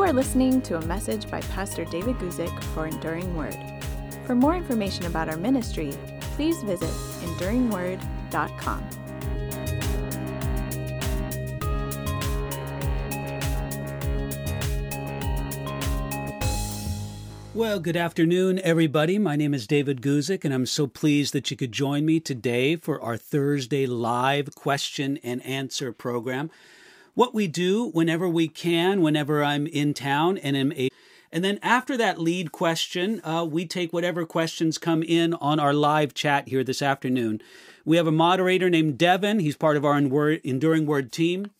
You are listening to a message by Pastor David Guzik for Enduring Word. For more information about our ministry, please visit enduringword.com. Well, good afternoon, everybody. My name is David Guzik, and I'm so pleased that you could join me today for our Thursday live question and answer program. What we do whenever we can, whenever I'm in town and am a and then after that lead question, uh, we take whatever questions come in on our live chat here this afternoon. We have a moderator named Devin. He's part of our Enduring Word team.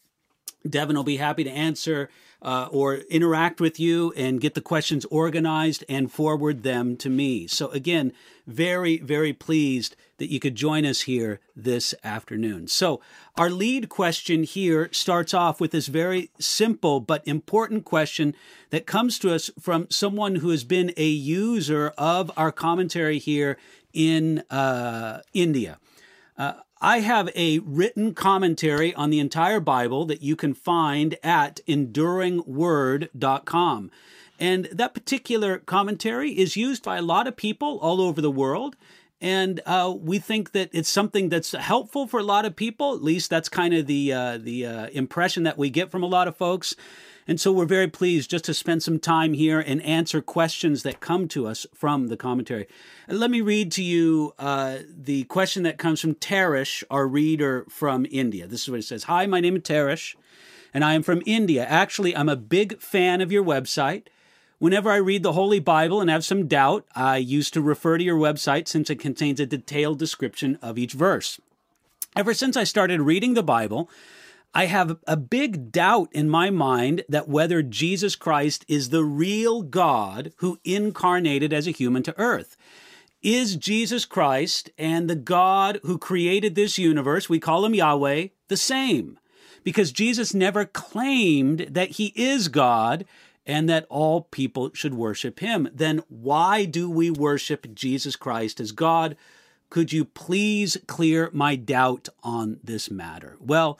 Devin will be happy to answer uh, or interact with you and get the questions organized and forward them to me. So, again, very, very pleased that you could join us here this afternoon. So, our lead question here starts off with this very simple but important question that comes to us from someone who has been a user of our commentary here in uh, India. Uh, I have a written commentary on the entire Bible that you can find at enduringword.com. And that particular commentary is used by a lot of people all over the world. And uh, we think that it's something that's helpful for a lot of people. At least that's kind of the uh, the uh, impression that we get from a lot of folks. And so we're very pleased just to spend some time here and answer questions that come to us from the commentary. let me read to you uh, the question that comes from Tarish, our reader from India. This is what it says Hi, my name is Tarish, and I am from India. Actually, I'm a big fan of your website. Whenever I read the Holy Bible and have some doubt, I used to refer to your website since it contains a detailed description of each verse. Ever since I started reading the Bible, I have a big doubt in my mind that whether Jesus Christ is the real God who incarnated as a human to earth. Is Jesus Christ and the God who created this universe, we call him Yahweh, the same? Because Jesus never claimed that he is God and that all people should worship him. Then why do we worship Jesus Christ as God? Could you please clear my doubt on this matter? Well,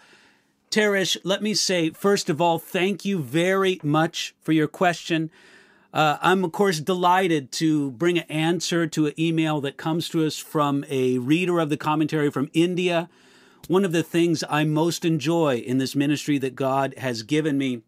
Teresh, let me say, first of all, thank you very much for your question. Uh, I'm, of course, delighted to bring an answer to an email that comes to us from a reader of the commentary from India. One of the things I most enjoy in this ministry that God has given me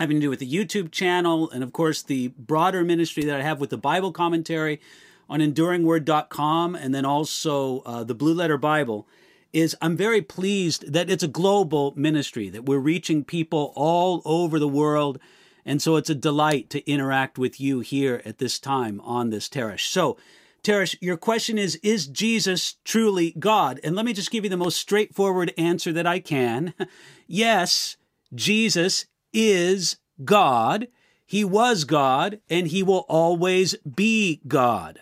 having to do with the YouTube channel and, of course, the broader ministry that I have with the Bible commentary on enduringword.com and then also uh, the Blue Letter Bible is I'm very pleased that it's a global ministry, that we're reaching people all over the world. And so it's a delight to interact with you here at this time on this Teresh. So, Teresh, your question is Is Jesus truly God? And let me just give you the most straightforward answer that I can. yes, Jesus is God. He was God, and he will always be God.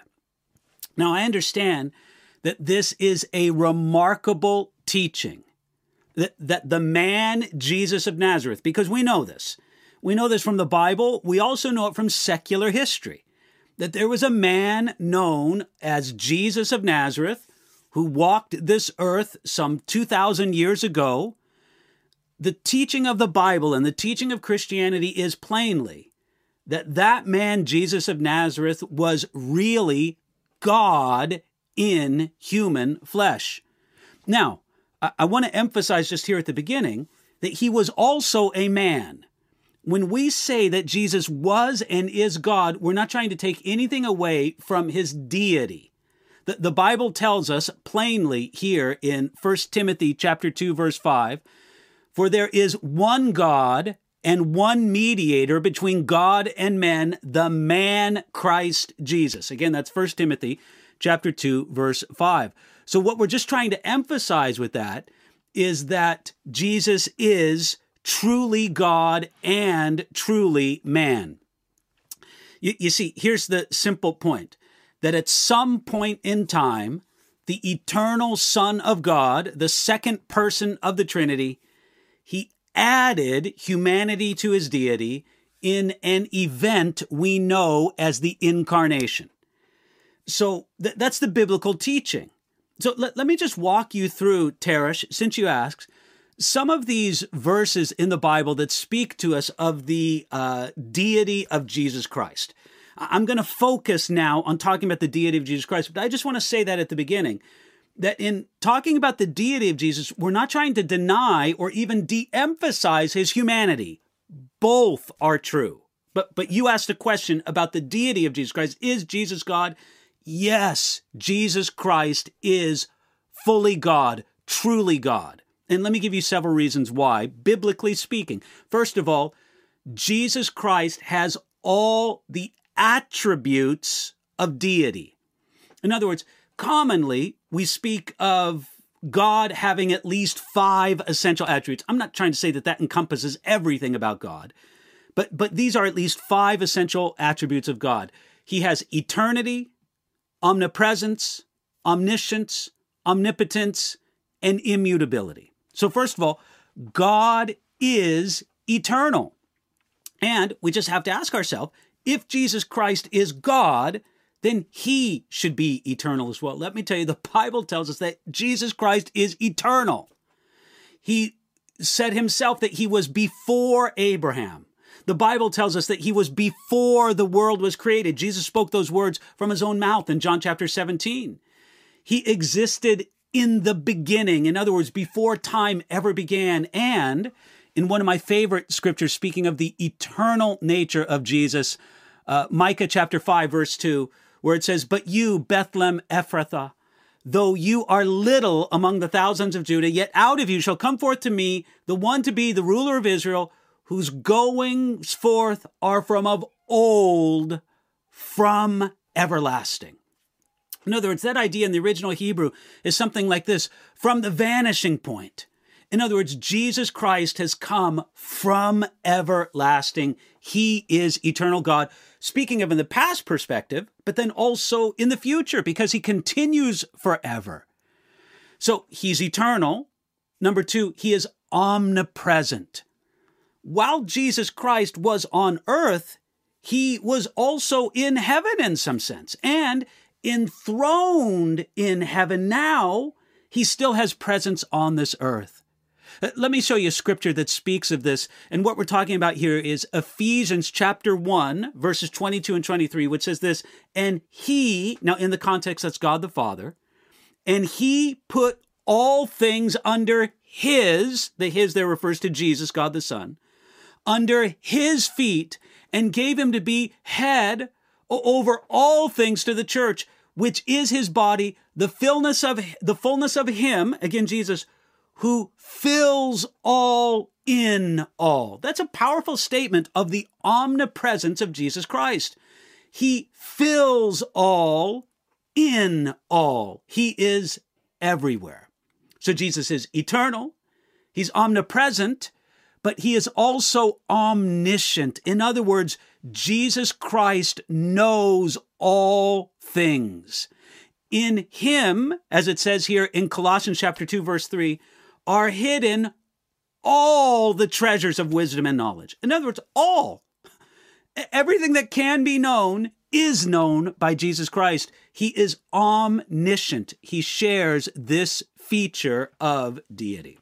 Now, I understand that this is a remarkable teaching. That, that the man Jesus of Nazareth, because we know this, we know this from the Bible, we also know it from secular history, that there was a man known as Jesus of Nazareth who walked this earth some 2,000 years ago. The teaching of the Bible and the teaching of Christianity is plainly that that man, Jesus of Nazareth, was really God in human flesh. Now, I, I want to emphasize just here at the beginning that he was also a man. When we say that Jesus was and is God, we're not trying to take anything away from his deity. The, the Bible tells us plainly here in 1 Timothy chapter 2 verse 5, for there is one God and one mediator between God and men, the man Christ Jesus. Again, that's 1 Timothy chapter 2, verse 5. So, what we're just trying to emphasize with that is that Jesus is truly God and truly man. You, you, see, here's the simple point that at some point in time, the eternal Son of God, the second person of the Trinity, he added humanity to his deity in an event we know as the incarnation. So th- that's the biblical teaching. So let, let me just walk you through, Teresh, since you asked, some of these verses in the Bible that speak to us of the uh, deity of Jesus Christ. I'm going to focus now on talking about the deity of Jesus Christ, but I just want to say that at the beginning that in talking about the deity of Jesus, we're not trying to deny or even de emphasize his humanity. Both are true. But, but you asked a question about the deity of Jesus Christ. Is Jesus God? Yes, Jesus Christ is fully God, truly God. And let me give you several reasons why, biblically speaking. First of all, Jesus Christ has all the attributes of deity. In other words, commonly we speak of God having at least five essential attributes. I'm not trying to say that that encompasses everything about God, but, but these are at least five essential attributes of God. He has eternity, omnipresence, omniscience, omnipotence, and immutability. So, first of all, God is eternal. And we just have to ask ourselves if Jesus Christ is God, then he should be eternal as well. Let me tell you, the Bible tells us that Jesus Christ is eternal. He said himself that he was before Abraham. The Bible tells us that he was before the world was created. Jesus spoke those words from his own mouth in John chapter 17. He existed in the beginning. In other words, before time ever began. And in one of my favorite scriptures, speaking of the eternal nature of Jesus, uh, Micah chapter 5, verse 2, where it says, But you, Bethlehem Ephrathah, though you are little among the thousands of Judah, yet out of you shall come forth to me the one to be the ruler of Israel, whose goings forth are from of old, from everlasting. In other words, that idea in the original Hebrew is something like this from the vanishing point. In other words, Jesus Christ has come from everlasting. He is eternal God. Speaking of in the past perspective, but then also in the future because he continues forever. So he's eternal. Number two, he is omnipresent. While Jesus Christ was on earth, he was also in heaven in some sense. And enthroned in heaven now, he still has presence on this earth. Uh, let me show you a scripture that speaks of this. And what we're talking about here is Ephesians chapter 1, verses 22 and 23, which says this And he, now in the context, that's God the Father, and he put all things under his, the his there refers to Jesus, God the Son, under his feet, and gave him to be head over all things to the church, which is his body, the fullness of the fullness of him, again Jesus, who fills all in all. That's a powerful statement of the omnipresence of Jesus Christ. He fills all in all. He is everywhere. So Jesus is eternal. He's omnipresent, but he is also omniscient. In other words, Jesus Christ knows all things. In him, as it says here in Colossians chapter 2 verse 3, are hidden all the treasures of wisdom and knowledge. In other words, all everything that can be known is known by Jesus Christ. He is omniscient. He shares this feature of deity.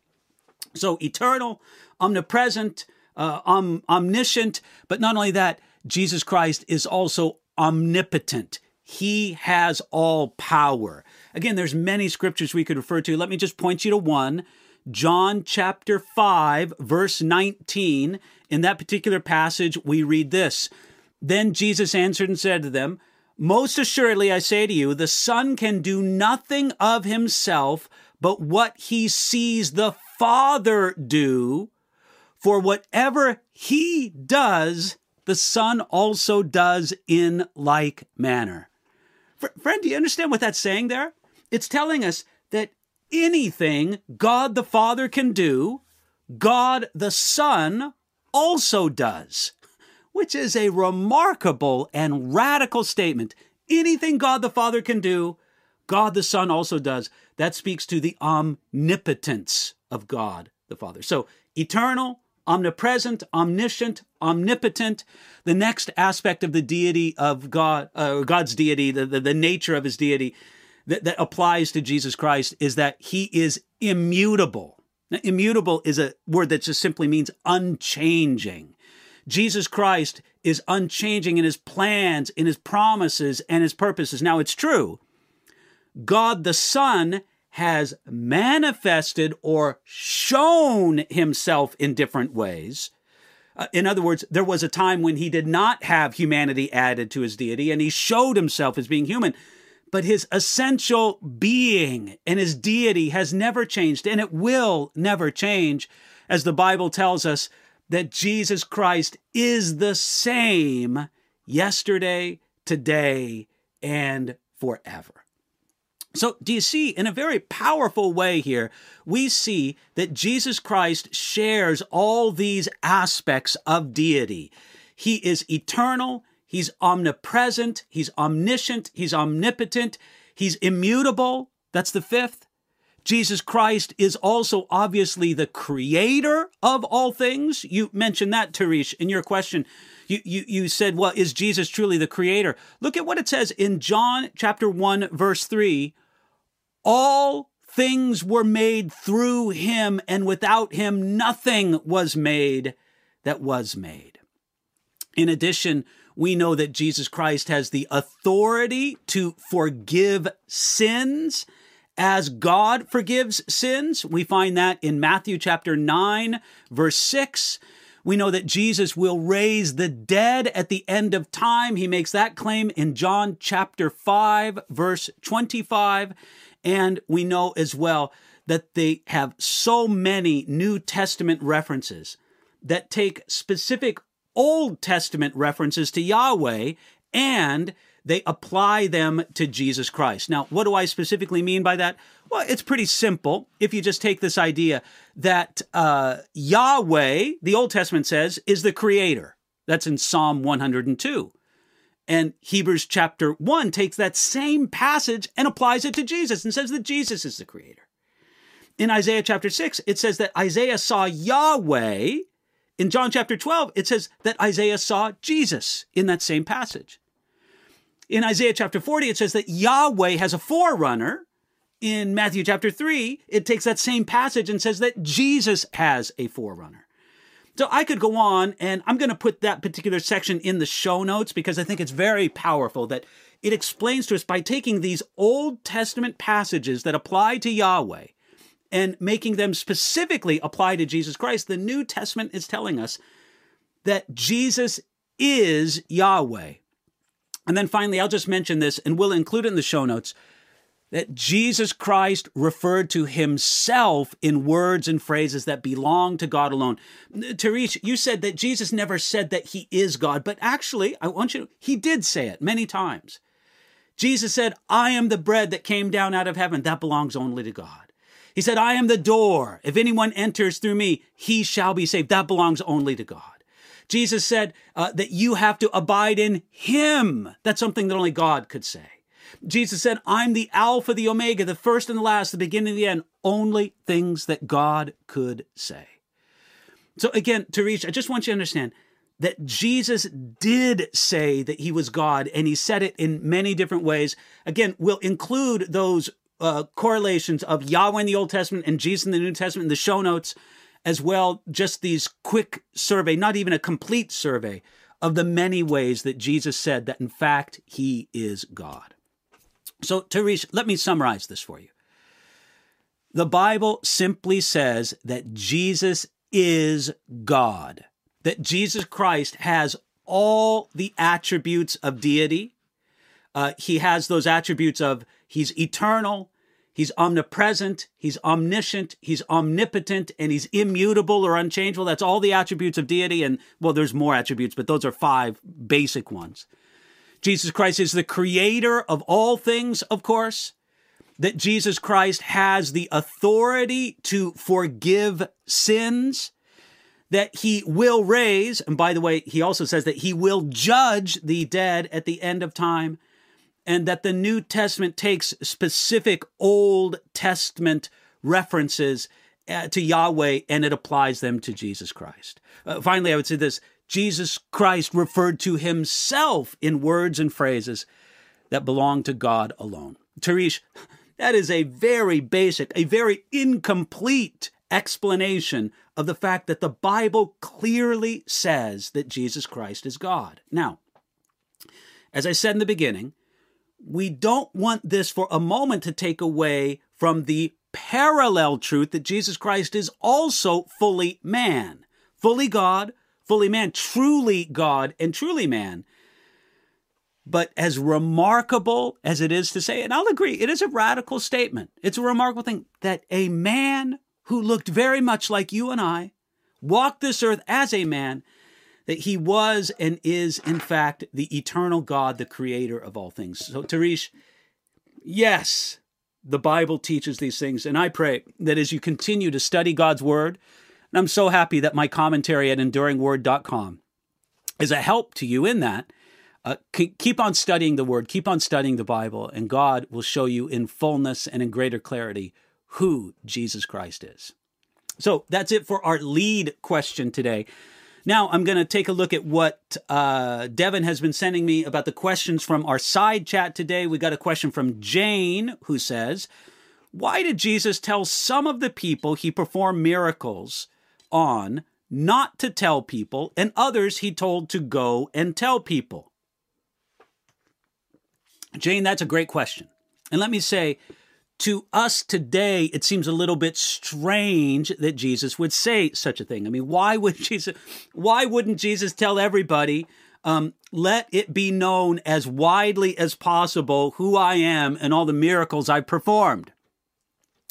So eternal, omnipresent, uh, om- omniscient, but not only that, Jesus Christ is also omnipotent. He has all power. Again, there's many scriptures we could refer to. Let me just point you to one. John chapter 5, verse 19. In that particular passage, we read this. Then Jesus answered and said to them, Most assuredly I say to you, the Son can do nothing of himself but what he sees the Father do. For whatever he does, the Son also does in like manner. Friend, do you understand what that's saying there? It's telling us that anything God the Father can do, God the Son also does, which is a remarkable and radical statement. Anything God the Father can do, God the Son also does. That speaks to the omnipotence of God the Father. So, eternal, omnipresent, omniscient, omnipotent. The next aspect of the deity of God, uh, God's deity, the, the, the, nature of his deity that, that applies to Jesus Christ is that he is immutable. Now, immutable is a word that just simply means unchanging. Jesus Christ is unchanging in his plans, in his promises, and his purposes. Now, it's true. God the Son has manifested or shown himself in different ways. Uh, in other words, there was a time when he did not have humanity added to his deity and he showed himself as being human. But his essential being and his deity has never changed and it will never change, as the Bible tells us that Jesus Christ is the same yesterday, today, and forever. So, do you see, in a very powerful way here, we see that Jesus Christ shares all these aspects of deity. He is eternal, he's omnipresent, he's omniscient, he's omnipotent, he's immutable. That's the fifth. Jesus Christ is also obviously the creator of all things. You mentioned that, Tarish, in your question. You, you, you said, well, is Jesus truly the creator? Look at what it says in John chapter 1, verse 3 all things were made through him, and without him nothing was made that was made. In addition, we know that Jesus Christ has the authority to forgive sins as God forgives sins. We find that in Matthew chapter 9, verse 6. We know that Jesus will raise the dead at the end of time. He makes that claim in John chapter 5, verse 25. And we know as well that they have so many New Testament references that take specific Old Testament references to Yahweh and they apply them to Jesus Christ. Now, what do I specifically mean by that? Well, it's pretty simple. If you just take this idea that uh, Yahweh, the Old Testament says, is the creator. That's in Psalm 102. And Hebrews chapter 1 takes that same passage and applies it to Jesus and says that Jesus is the creator. In Isaiah chapter 6, it says that Isaiah saw Yahweh. In John chapter 12, it says that Isaiah saw Jesus in that same passage. In Isaiah chapter 40, it says that Yahweh has a forerunner. In Matthew chapter 3, it takes that same passage and says that Jesus has a forerunner. So I could go on, and I'm going to put that particular section in the show notes because I think it's very powerful that it explains to us by taking these Old Testament passages that apply to Yahweh and making them specifically apply to Jesus Christ. The New Testament is telling us that Jesus is Yahweh. And then finally, I'll just mention this and we'll include it in the show notes that Jesus Christ referred to himself in words and phrases that belong to God alone. Tarish, you said that Jesus never said that he is God, but actually, I want you to, he did say it many times. Jesus said, I am the bread that came down out of heaven. That belongs only to God. He said, I am the door. If anyone enters through me, he shall be saved. That belongs only to God. Jesus said uh, that you have to abide in him. That's something that only God could say. Jesus said, I'm the Alpha, the Omega, the first and the last, the beginning and the end. Only things that God could say. So again, Tarish, I just want you to understand that Jesus did say that he was God, and he said it in many different ways. Again, we'll include those uh, correlations of Yahweh in the Old Testament and Jesus in the New Testament in the show notes, as well. Just these quick survey, not even a complete survey, of the many ways that Jesus said that in fact he is God. So, Therese, let me summarize this for you. The Bible simply says that Jesus is God, that Jesus Christ has all the attributes of deity. Uh, he has those attributes of he's eternal, he's omnipresent, he's omniscient, he's omnipotent, and he's immutable or unchangeable. That's all the attributes of deity. And well, there's more attributes, but those are five basic ones. Jesus Christ is the creator of all things, of course, that Jesus Christ has the authority to forgive sins, that he will raise, and by the way, he also says that he will judge the dead at the end of time, and that the New Testament takes specific Old Testament references uh, to Yahweh and it applies them to Jesus Christ. Uh, finally, I would say this Jesus Christ referred to himself in words and phrases that belong to God alone. Tarish, that is a very basic, a very incomplete explanation of the fact that the Bible clearly says that Jesus Christ is God. Now, as I said in the beginning, we don't want this for a moment to take away from the parallel truth that Jesus Christ is also fully man, fully God, fully man, truly God, and truly man. But as remarkable as it is to say, and I'll agree, it is a radical statement. It's a remarkable thing that a man who looked very much like you and I walked this earth as a man, that he was and is, in fact, the eternal God, the creator of all things. So, Tarish, yes, the Bible teaches these things. And I pray that as you continue to study God's word, and I'm so happy that my commentary at enduringword.com is a help to you in that. Uh, keep on studying the word, keep on studying the Bible, and God will show you in fullness and in greater clarity who Jesus Christ is. So that's it for our lead question today. Now I'm going to take a look at what uh, Devin has been sending me about the questions from our side chat today. We got a question from Jane who says, Why did Jesus tell some of the people he performed miracles on not to tell people, and others he told to go and tell people? Jane, that's a great question. And let me say, to us today, it seems a little bit strange that Jesus would say such a thing. I mean, why would Jesus? Why wouldn't Jesus tell everybody? Um, let it be known as widely as possible who I am and all the miracles I've performed.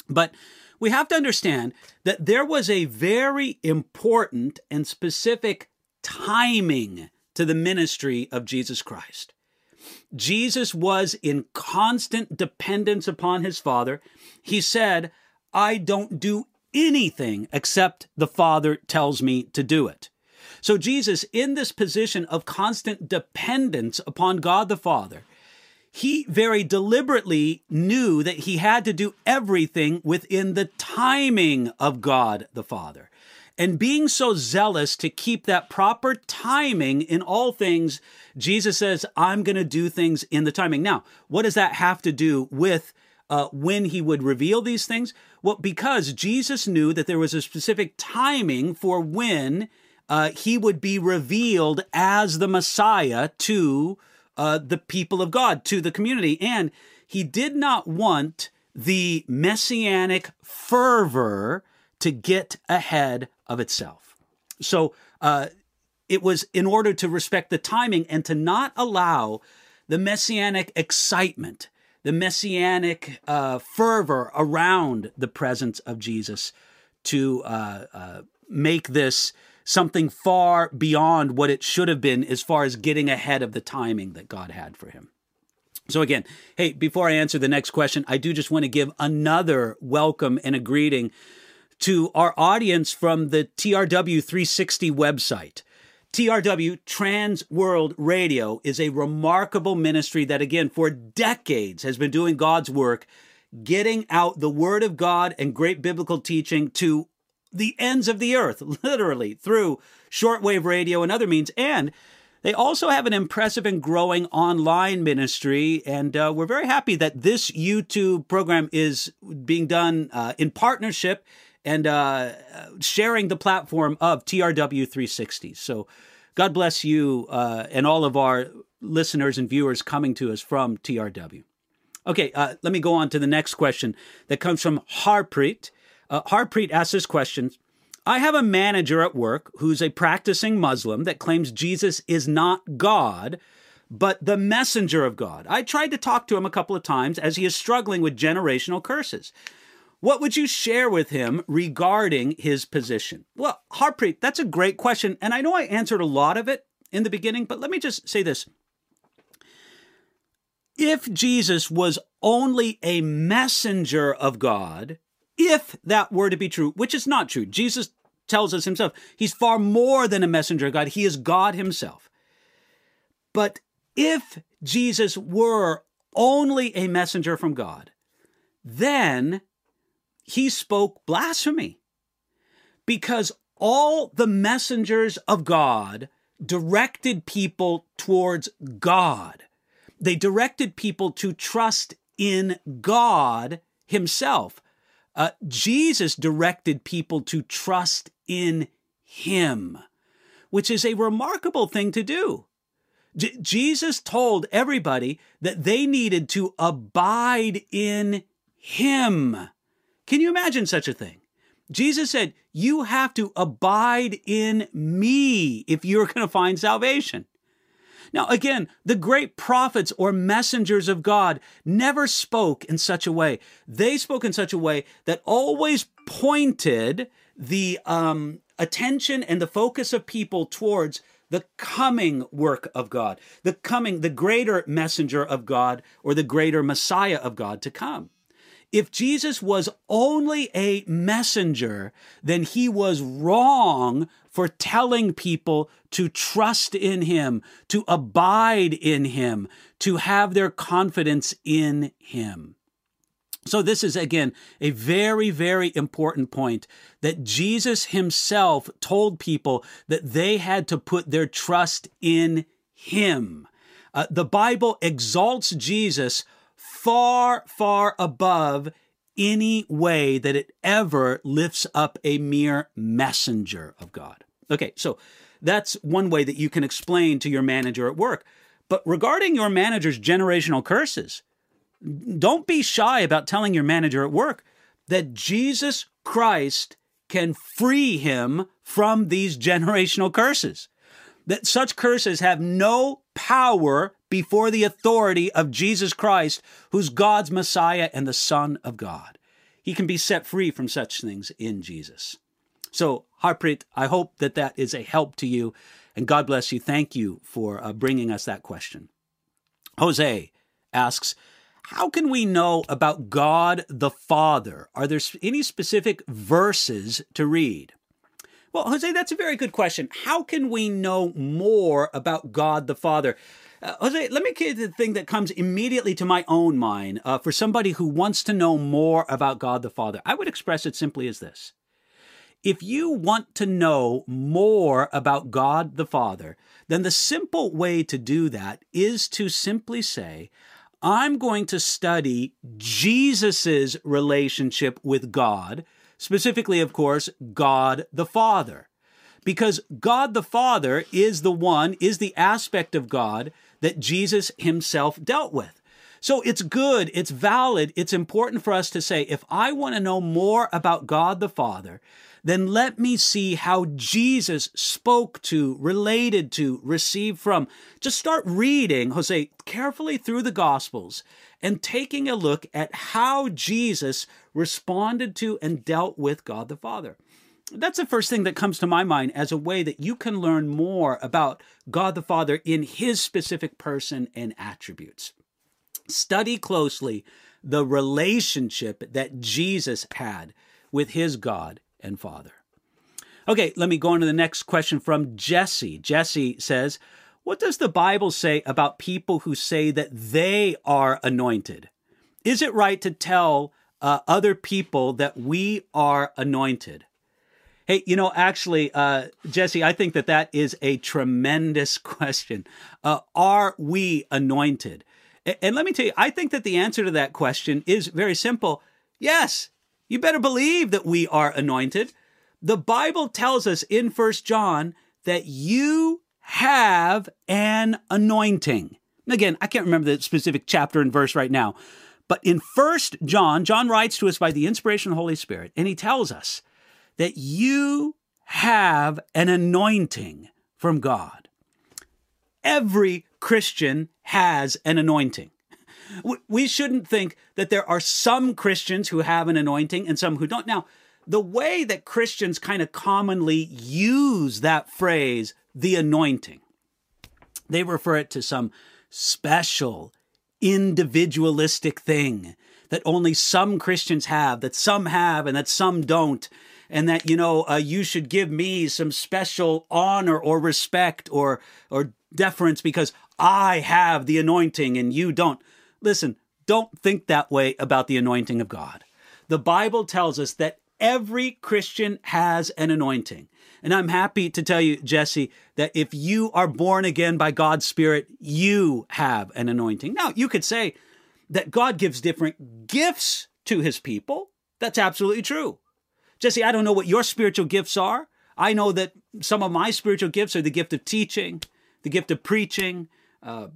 But we have to understand that there was a very important and specific timing to the ministry of Jesus Christ. Jesus was in constant dependence upon his Father. He said, I don't do anything except the Father tells me to do it. So, Jesus, in this position of constant dependence upon God the Father, he very deliberately knew that he had to do everything within the timing of God the Father. And being so zealous to keep that proper timing in all things, Jesus says, I'm going to do things in the timing. Now, what does that have to do with uh, when he would reveal these things? Well, because Jesus knew that there was a specific timing for when uh, he would be revealed as the Messiah to uh, the people of God, to the community. And he did not want the messianic fervor to get ahead of itself. So uh, it was in order to respect the timing and to not allow the messianic excitement, the messianic uh, fervor around the presence of Jesus to uh, uh, make this something far beyond what it should have been as far as getting ahead of the timing that God had for him. So, again, hey, before I answer the next question, I do just want to give another welcome and a greeting to our audience from the TRW 360 website. TRW Trans World Radio is a remarkable ministry that, again, for decades has been doing God's work, getting out the Word of God and great biblical teaching to the ends of the earth, literally through shortwave radio and other means. And they also have an impressive and growing online ministry. And uh, we're very happy that this YouTube program is being done uh, in partnership and uh, sharing the platform of TRW 360. So God bless you uh, and all of our listeners and viewers coming to us from TRW. Okay, uh, let me go on to the next question that comes from Harpreet. Uh, Harpreet asks this question I have a manager at work who's a practicing Muslim that claims Jesus is not God, but the messenger of God. I tried to talk to him a couple of times as he is struggling with generational curses. What would you share with him regarding his position? Well, Harpreet, that's a great question. And I know I answered a lot of it in the beginning, but let me just say this. If Jesus was only a messenger of God, if that were to be true, which is not true, Jesus tells us himself, he's far more than a messenger of God, he is God himself. But if Jesus were only a messenger from God, then he spoke blasphemy because all the messengers of God directed people towards God. They directed people to trust in God Himself. Uh, Jesus directed people to trust in him, which is a remarkable thing to do. J- Jesus told everybody that they needed to abide in him. Can you imagine such a thing? Jesus said, You have to abide in me if you're going to find salvation. Now, again, the great prophets or messengers of God never spoke in such a way. They spoke in such a way that always pointed the um, attention and the focus of people towards the coming work of God, the coming, the greater messenger of God or the greater Messiah of God to come. If Jesus was only a messenger, then he was wrong for telling people to trust in him, to abide in him, to have their confidence in him. So, this is again a very, very important point that Jesus himself told people that they had to put their trust in him. Uh, the Bible exalts Jesus far, far above any way that it ever lifts up a mere messenger of God. Okay, so that's one way that you can explain to your manager at work. But regarding your manager's generational curses, don't be shy about telling your manager at work that Jesus Christ can free him from these generational curses. That such curses have no power before the authority of Jesus Christ, who's God's Messiah and the Son of God. He can be set free from such things in Jesus. So, Harpreet, I hope that that is a help to you, and God bless you. Thank you for uh, bringing us that question. Jose asks, how can we know about God the Father? Are there any specific verses to read? Well, Jose, that's a very good question. How can we know more about God the Father? Uh, Jose, let me give you the thing that comes immediately to my own mind uh, for somebody who wants to know more about God the Father. I would express it simply as this. If you want to know more about God the Father, then the simple way to do that is to simply say, I'm going to study Jesus' relationship with God, specifically, of course, God the Father. Because God the Father is the one, is the aspect of God that Jesus himself dealt with. So it's good, it's valid, it's important for us to say, if I want to know more about God the Father, then let me see how Jesus spoke to, related to, received from. Just start reading, Jose, carefully through the Gospels and taking a look at how Jesus responded to and dealt with God the Father. That's the first thing that comes to my mind as a way that you can learn more about God the Father in his specific person and attributes. Study closely the relationship that Jesus had with his God and Father. Okay, let me go on to the next question from Jesse. Jesse says, What does the Bible say about people who say that they are anointed? Is it right to tell uh, other people that we are anointed? Hey, you know, actually, uh, Jesse, I think that that is a tremendous question. Uh, are we anointed? And let me tell you, I think that the answer to that question is very simple. Yes, you better believe that we are anointed. The Bible tells us in First John that you have an anointing. Again, I can't remember the specific chapter and verse right now, but in First John, John writes to us by the inspiration of the Holy Spirit, and he tells us that you have an anointing from God. Every Christian has an anointing. We shouldn't think that there are some Christians who have an anointing and some who don't. Now, the way that Christians kind of commonly use that phrase, the anointing, they refer it to some special, individualistic thing that only some Christians have, that some have, and that some don't and that you know uh, you should give me some special honor or respect or or deference because I have the anointing and you don't. Listen, don't think that way about the anointing of God. The Bible tells us that every Christian has an anointing. And I'm happy to tell you, Jesse, that if you are born again by God's Spirit, you have an anointing. Now, you could say that God gives different gifts to his people. That's absolutely true. Jesse, I don't know what your spiritual gifts are. I know that some of my spiritual gifts are the gift of teaching, the gift of preaching, uh,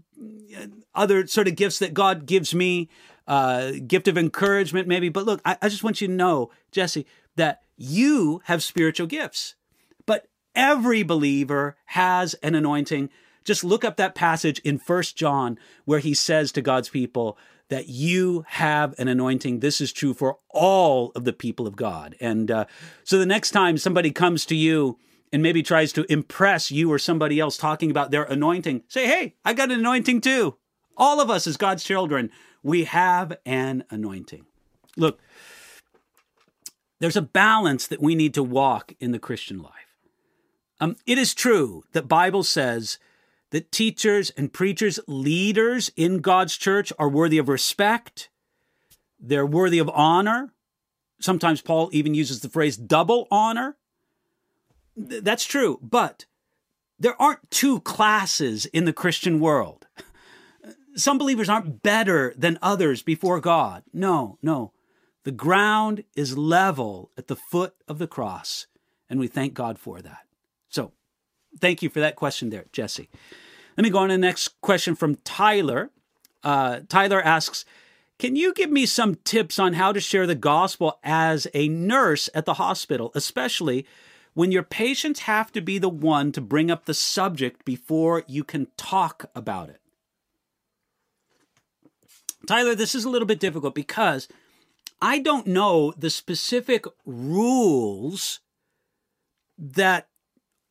other sort of gifts that God gives me, uh, gift of encouragement, maybe. But look, I, I just want you to know, Jesse, that you have spiritual gifts. But every believer has an anointing. Just look up that passage in First John where he says to God's people that you have an anointing. This is true for all of the people of God. And uh, so the next time somebody comes to you and maybe tries to impress you or somebody else talking about their anointing, say, hey, I got an anointing too. All of us as God's children, we have an anointing. Look, there's a balance that we need to walk in the Christian life. Um, it is true that Bible says that teachers and preachers, leaders in God's church are worthy of respect. They're worthy of honor. Sometimes Paul even uses the phrase double honor. That's true, but there aren't two classes in the Christian world. Some believers aren't better than others before God. No, no. The ground is level at the foot of the cross, and we thank God for that. So, thank you for that question there, Jesse. Let me go on to the next question from Tyler. Uh, Tyler asks, can you give me some tips on how to share the gospel as a nurse at the hospital, especially when your patients have to be the one to bring up the subject before you can talk about it. Tyler, this is a little bit difficult because I don't know the specific rules that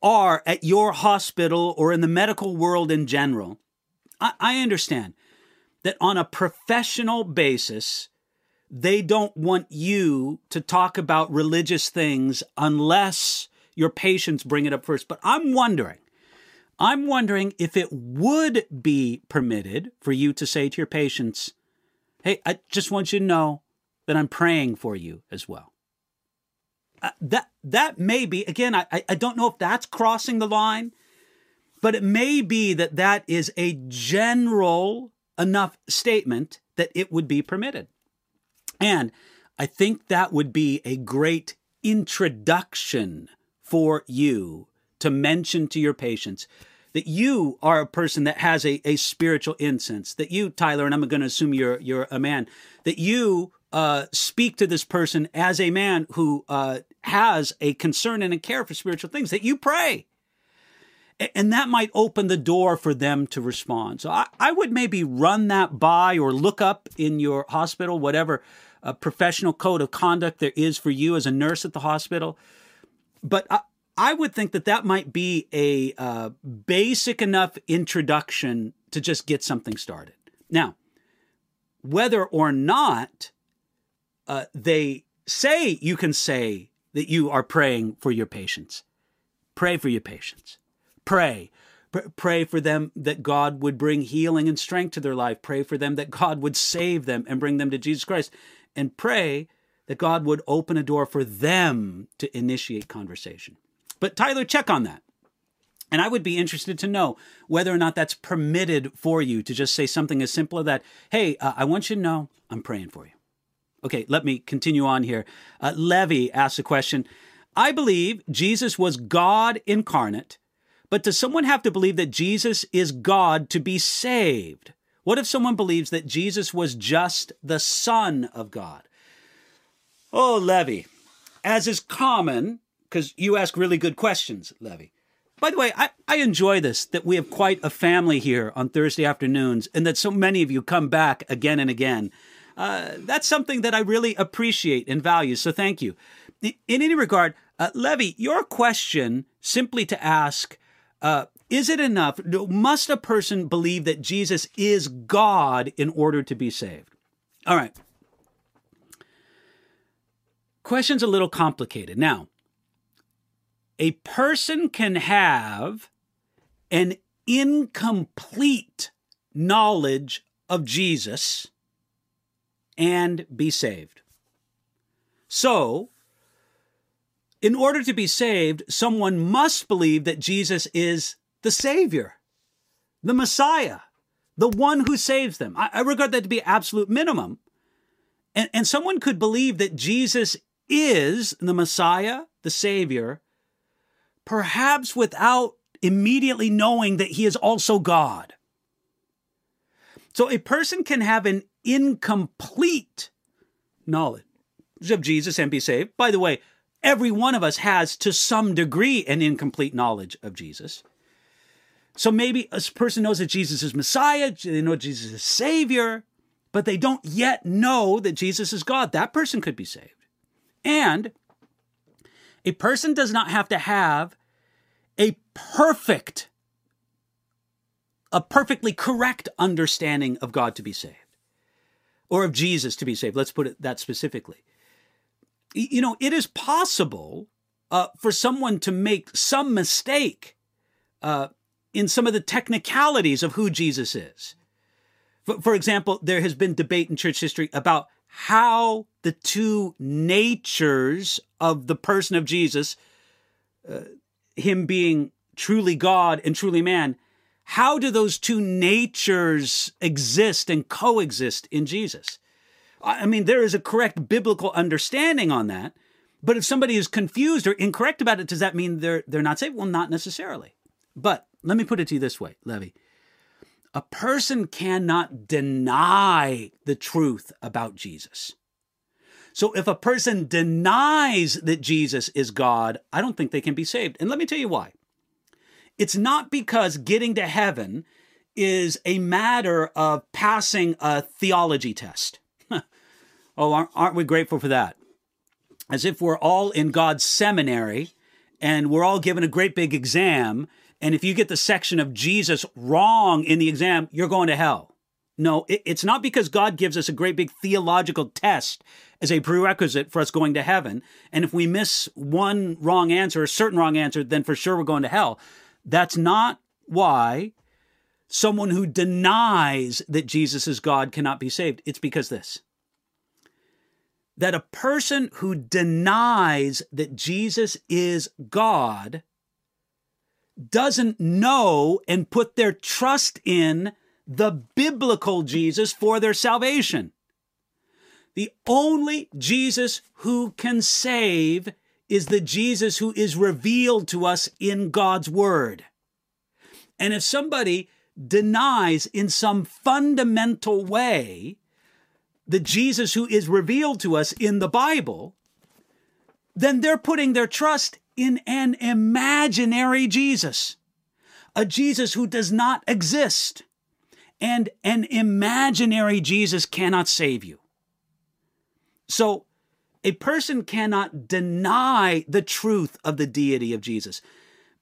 are at your hospital or in the medical world in general. I, I understand that on a professional basis, they don't want you to talk about religious things unless your patients bring it up first. But I'm wondering, I'm wondering if it would be permitted for you to say to your patients, Hey, I just want you to know that I'm praying for you as well. Uh, that that may be again. I I don't know if that's crossing the line, but it may be that that is a general enough statement that it would be permitted, and I think that would be a great introduction for you to mention to your patients that you are a person that has a, a spiritual incense, that you, Tyler, and I'm going to assume you're, you're a man, that you uh, speak to this person as a man who uh, has a concern and a care for spiritual things, that you pray. And that might open the door for them to respond. So I, I would maybe run that by or look up in your hospital, whatever uh, professional code of conduct there is for you as a nurse at the hospital but I, I would think that that might be a uh, basic enough introduction to just get something started. Now, whether or not uh, they say you can say that you are praying for your patients, pray for your patients. Pray. Pray for them that God would bring healing and strength to their life. Pray for them that God would save them and bring them to Jesus Christ. And pray that God would open a door for them to initiate conversation. But Tyler, check on that. And I would be interested to know whether or not that's permitted for you to just say something as simple as that. Hey, uh, I want you to know I'm praying for you. Okay, let me continue on here. Uh, Levy asks a question. I believe Jesus was God incarnate, but does someone have to believe that Jesus is God to be saved? What if someone believes that Jesus was just the Son of God? Oh, Levy, as is common, because you ask really good questions, Levy. By the way, I, I enjoy this that we have quite a family here on Thursday afternoons and that so many of you come back again and again. Uh, that's something that I really appreciate and value, so thank you. In, any regard, uh, Levy, your question simply to ask uh, is it enough? Must a person believe that Jesus is God in order to be saved? All right. Question's a little complicated. Now, a person can have an incomplete knowledge of Jesus and be saved. So, in order to be saved, someone must believe that Jesus is the Savior, the Messiah, the one who saves them. I, I regard that to be absolute minimum. And, and someone could believe that Jesus is the Messiah, the Savior, perhaps without immediately knowing that he is also God. So a person can have an incomplete knowledge of Jesus and be saved. By the way, every one of us has to some degree an incomplete knowledge of Jesus. So maybe a person knows that Jesus is Messiah, they know Jesus is Savior, but they don't yet know that Jesus is God. That person could be saved. And a person does not have to have a perfect, a perfectly correct understanding of God to be saved or of Jesus to be saved. Let's put it that specifically. You know, it is possible uh, for someone to make some mistake uh, in some of the technicalities of who Jesus is. For, for example, there has been debate in church history about how the two natures of the person of Jesus, uh, him being truly God and truly man, how do those two natures exist and coexist in Jesus? I mean, there is a correct biblical understanding on that. But if somebody is confused or incorrect about it, does that mean they're they're not saved? Well, not necessarily. But let me put it to you this way, Levi. A person cannot deny the truth about Jesus. So if a person denies that Jesus is God, I don't think they can be saved. And let me tell you why. It's not because getting to heaven is a matter of passing a theology test. oh, aren't we grateful for that? As if we're all in God's seminary and we're all given a great big exam. And if you get the section of Jesus wrong in the exam, you're going to hell. No, it's not because God gives us a great big theological test as a prerequisite for us going to heaven. And if we miss one wrong answer, a certain wrong answer, then for sure we're going to hell. That's not why someone who denies that Jesus is God cannot be saved. It's because this that a person who denies that Jesus is God doesn't know and put their trust in the biblical Jesus for their salvation. The only Jesus who can save is the Jesus who is revealed to us in God's Word. And if somebody denies in some fundamental way the Jesus who is revealed to us in the Bible, then they're putting their trust in an imaginary Jesus, a Jesus who does not exist. And an imaginary Jesus cannot save you. So, a person cannot deny the truth of the deity of Jesus.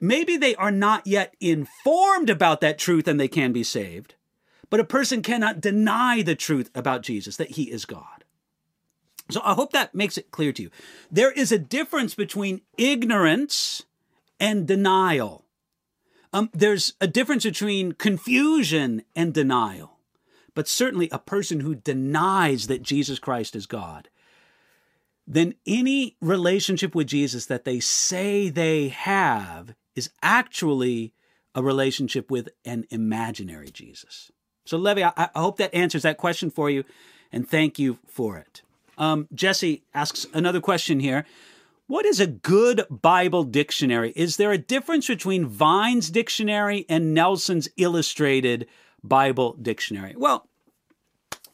Maybe they are not yet informed about that truth and they can be saved, but a person cannot deny the truth about Jesus, that he is God. So I hope that makes it clear to you. There is a difference between ignorance and denial. Um, there's a difference between confusion and denial. But certainly, a person who denies that Jesus Christ is God, then any relationship with Jesus that they say they have is actually a relationship with an imaginary Jesus. So, Levi, I, I hope that answers that question for you, and thank you for it. Um, Jesse asks another question here. What is a good Bible dictionary? Is there a difference between Vine's dictionary and Nelson's illustrated Bible dictionary? Well,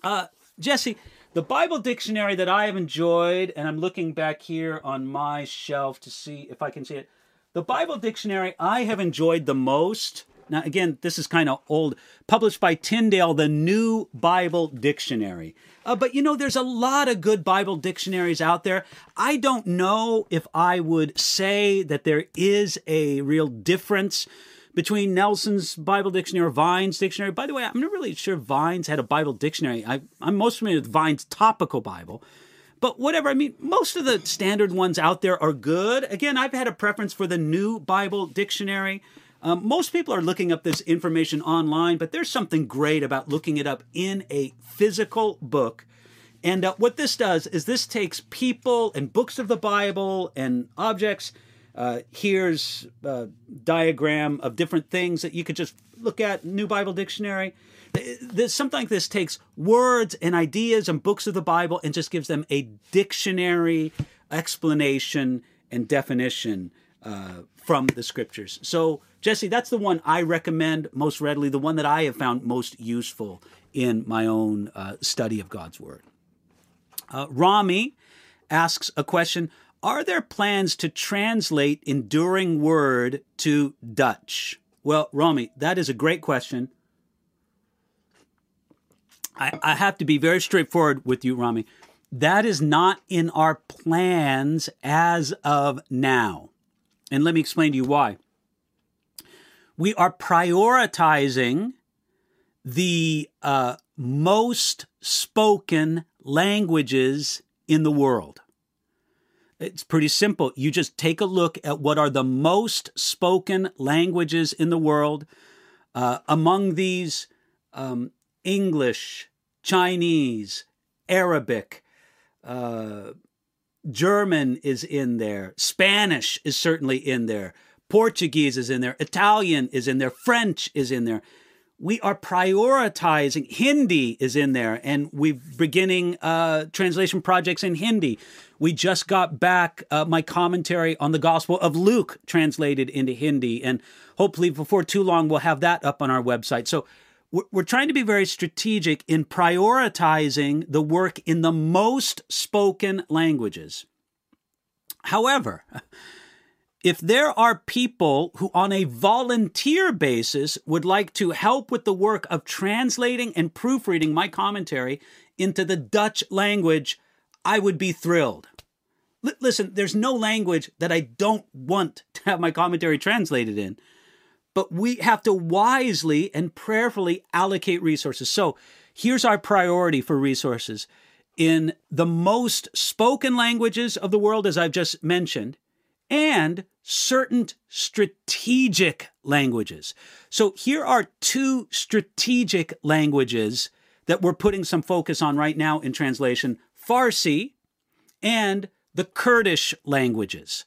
uh, Jesse, the Bible dictionary that I have enjoyed, and I'm looking back here on my shelf to see if I can see it. The Bible dictionary I have enjoyed the most now, again, this is kind of old, published by Tyndale, the New Bible Dictionary. Uh, but you know, there's a lot of good Bible dictionaries out there. I don't know if I would say that there is a real difference between Nelson's Bible dictionary or Vine's dictionary. By the way, I'm not really sure Vine's had a Bible dictionary. I, am most familiar with Vine's topical Bible. But whatever, I mean, most of the standard ones out there are good. Again, I've had a preference for the new Bible dictionary. Um, most people are looking up this information online, but there's something great about looking it up in a physical book. And uh, what this does is this takes people and books of the Bible and objects uh, here's a diagram of different things that you could just look at. New Bible Dictionary. There's something like this takes words and ideas and books of the Bible and just gives them a dictionary explanation and definition uh, from the scriptures. So, Jesse, that's the one I recommend most readily, the one that I have found most useful in my own uh, study of God's Word. Uh, Rami asks a question Are there plans to translate Enduring Word to Dutch? Well, Rami, that is a great question. I, I have to be very straightforward with you, Rami. That is not in our plans as of now. And let me explain to you why. We are prioritizing the uh, most spoken languages in the world. It's pretty simple. You just take a look at what are the most spoken languages in the world. Uh, among these, um, English, Chinese, Arabic, uh, German is in there, Spanish is certainly in there, Portuguese is in there, Italian is in there, French is in there. We are prioritizing Hindi is in there, and we're beginning uh, translation projects in Hindi. We just got back uh, my commentary on the Gospel of Luke translated into Hindi, and hopefully before too long we'll have that up on our website. So we're, trying to be very strategic in prioritizing the work in the most spoken languages. However, if there are people who, on a volunteer basis, would like to help with the work of translating and proofreading my commentary into the Dutch language, I would be thrilled. L- listen, there's no language that I don't want to have my commentary translated in, but we have to wisely and prayerfully allocate resources. So here's our priority for resources. In the most spoken languages of the world, as I've just mentioned, and certain strategic languages. So here are two strategic languages that we're putting some focus on right now in translation Farsi and the Kurdish languages.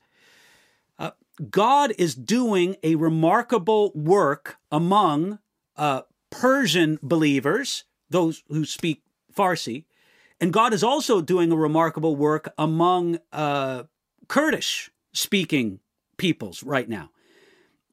God is doing a remarkable work among uh, Persian believers, those who speak Farsi, and God is also doing a remarkable work among uh, Kurdish speaking peoples right now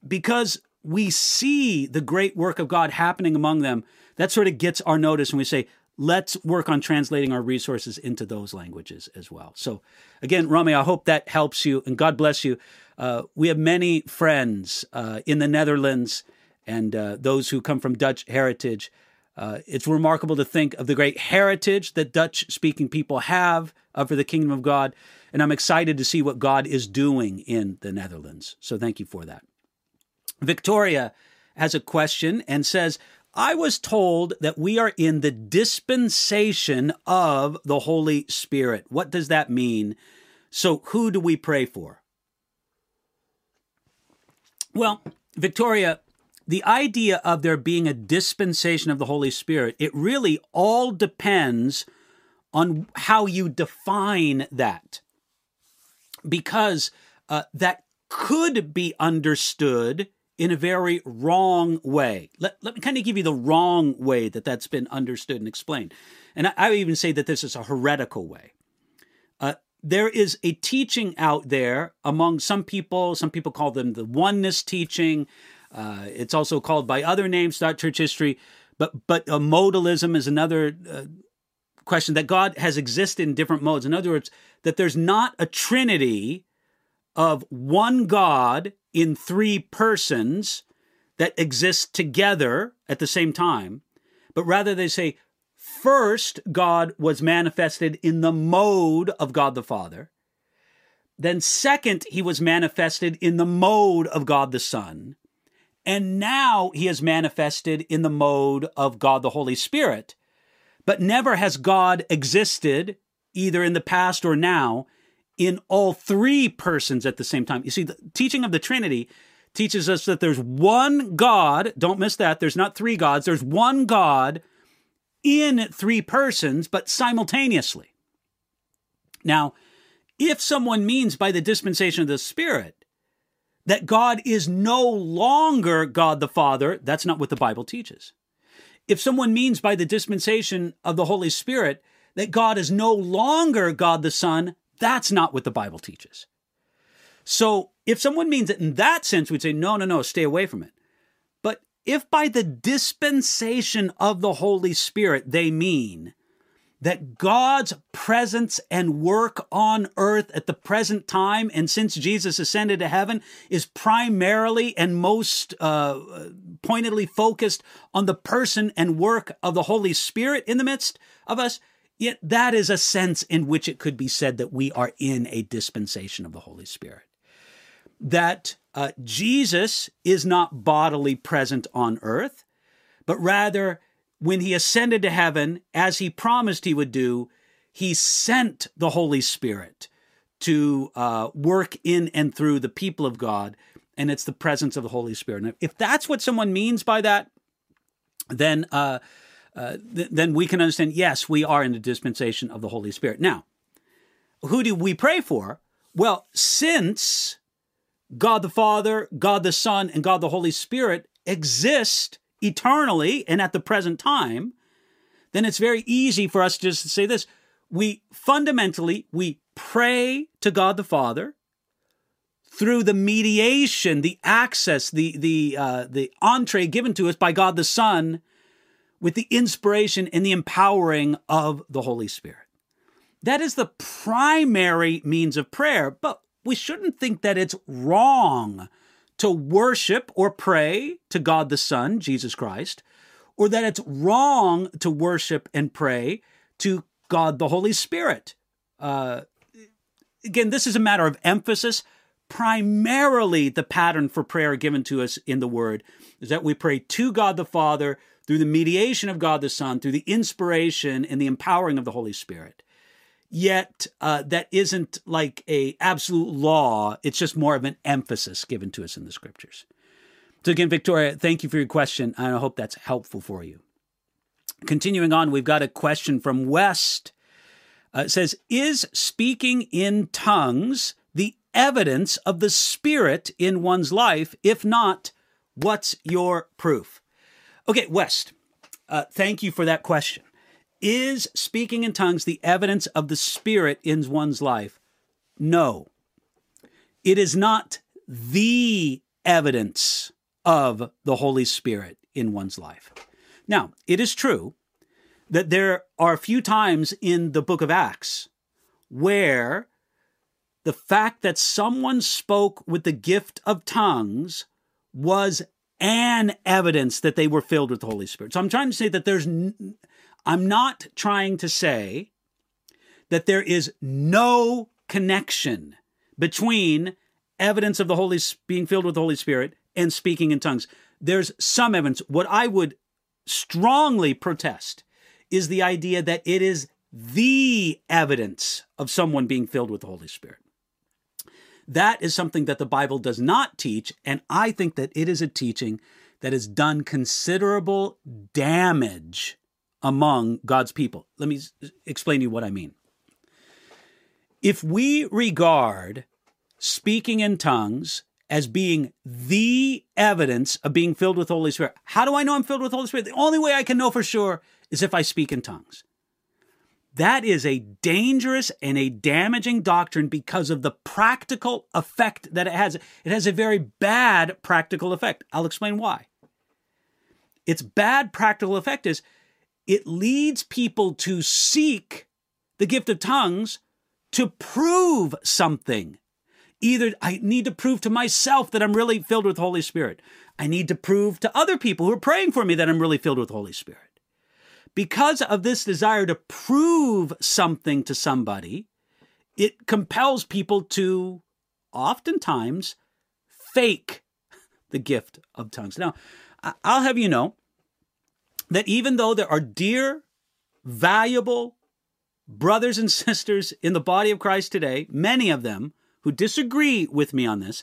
because we see the great work of God happening among them. That sort of gets our notice, and we say, let's work on translating our resources into those languages as well. So, again, Rami, I hope that helps you, and God bless you. Uh, we have many friends uh, in the Netherlands and uh, those who come from Dutch heritage. Uh, it's remarkable to think of the great heritage that Dutch speaking people have uh, for the kingdom of God. And I'm excited to see what God is doing in the Netherlands. So thank you for that. Victoria has a question and says, I was told that we are in the dispensation of the Holy Spirit. What does that mean? So, who do we pray for? Well, Victoria, the idea of there being a dispensation of the Holy Spirit, it really all depends on how you define that because uh, that could be understood in a very wrong way. Let, let me kind of give you the wrong way that that's been understood and explained. And I, I even say that this is a heretical way. Uh, there is a teaching out there among some people, some people call them the oneness teaching. Uh, it's also called by other names throughout church history, but but uh, modalism is another uh, question that God has existed in different modes. In other words, that there's not a trinity of one God in three persons that exist together at the same time, but rather they say, first, God was manifested in the mode of God the Father. Then, second, he was manifested in the mode of God the Son. And now he is manifested in the mode of God the Holy Spirit. But never has God existed, either in the past or now, in all three persons at the same time. You see, the teaching of the Trinity teaches us that there's one God. Don't miss that. There's not three gods, there's one God in three persons, but simultaneously. Now, if someone means by the dispensation of the Spirit that God is no longer God the Father, that's not what the Bible teaches. If someone means by the dispensation of the Holy Spirit that God is no longer God the Son, that's not what the Bible teaches. So if someone means it in that sense, we'd say, no, no, no, stay away from it. But if by the dispensation of the Holy Spirit they mean that God's presence and work on earth at the present time, and since Jesus ascended to heaven, is primarily and most uh, pointedly focused on the person and work of the Holy Spirit in the midst of us, yet that is a sense in which it could be said that we are in a dispensation of the Holy Spirit. That uh, Jesus is not bodily present on earth, but rather when he ascended to heaven, as he promised he would do, he sent the Holy Spirit to uh, work in and through the people of God. And it's the presence of the Holy Spirit. If that's what someone means by that, then uh, uh, th- then we can understand. Yes, we are in the dispensation of the Holy Spirit. Now, who do we pray for? Well, since God the Father, God the Son, and God the Holy Spirit exist eternally and at the present time, then it's very easy for us just to say this. We fundamentally, we pray to God the Father through the mediation, the access, the, the, uh, the entree given to us by God the Son with the inspiration and the empowering of the Holy Spirit. That is the primary means of prayer, but we shouldn't think that it's wrong to worship or pray to God the Son, Jesus Christ, or that it's wrong to worship and pray to God the Holy Spirit. Uh, again, this is a matter of emphasis. Primarily, the pattern for prayer given to us in the Word is that we pray to God the Father through the mediation of God the Son, through the inspiration and the empowering of the Holy Spirit. Yet uh, that isn't like a absolute law. It's just more of an emphasis given to us in the scriptures. So again victoria thank you for your question i hope that's helpful for you. Continuing on we've got a question from west. Uh, it says is speaking in tongues the evidence of the spirit in one's life? If not what's your proof okay west uh, thank you for that question is speaking in tongues the evidence of the Spirit in one's life? No. It is not the evidence of the Holy Spirit in one's life. Now, it is true that there are a few times in the book of Acts where the fact that someone spoke with the gift of tongues was an evidence that they were filled with the Holy Spirit. So I'm trying to say that there's I'm not trying to say that there is no connection between evidence of the Holy being filled with the Holy Spirit and speaking in tongues. There's some evidence. What I would strongly protest is the idea that it is the evidence of someone being filled with the Holy Spirit. That is something that the Bible does not teach, and I think that it is a teaching that has done considerable damage among God's people. Let me explain to you what I mean. If we regard speaking in tongues as being the evidence of being filled with Holy Spirit, how do I know I'm filled with Holy Spirit? The only way I can know for sure is if I speak in tongues. That is a dangerous and a damaging doctrine because of the practical effect that it has. It has a very bad practical effect. I'll explain why. Its bad practical effect is it leads people to seek the gift of tongues to prove something. Either I need to prove to myself that I'm really filled with Holy Spirit. I need to prove to other people who are praying for me that I'm really filled with Holy Spirit. Because of this desire to prove something to somebody, it compels people to oftentimes fake the gift of tongues. Now, I'll have you know that even though there are dear, valuable brothers and sisters in the body of Christ today, many of them who disagree with me on this,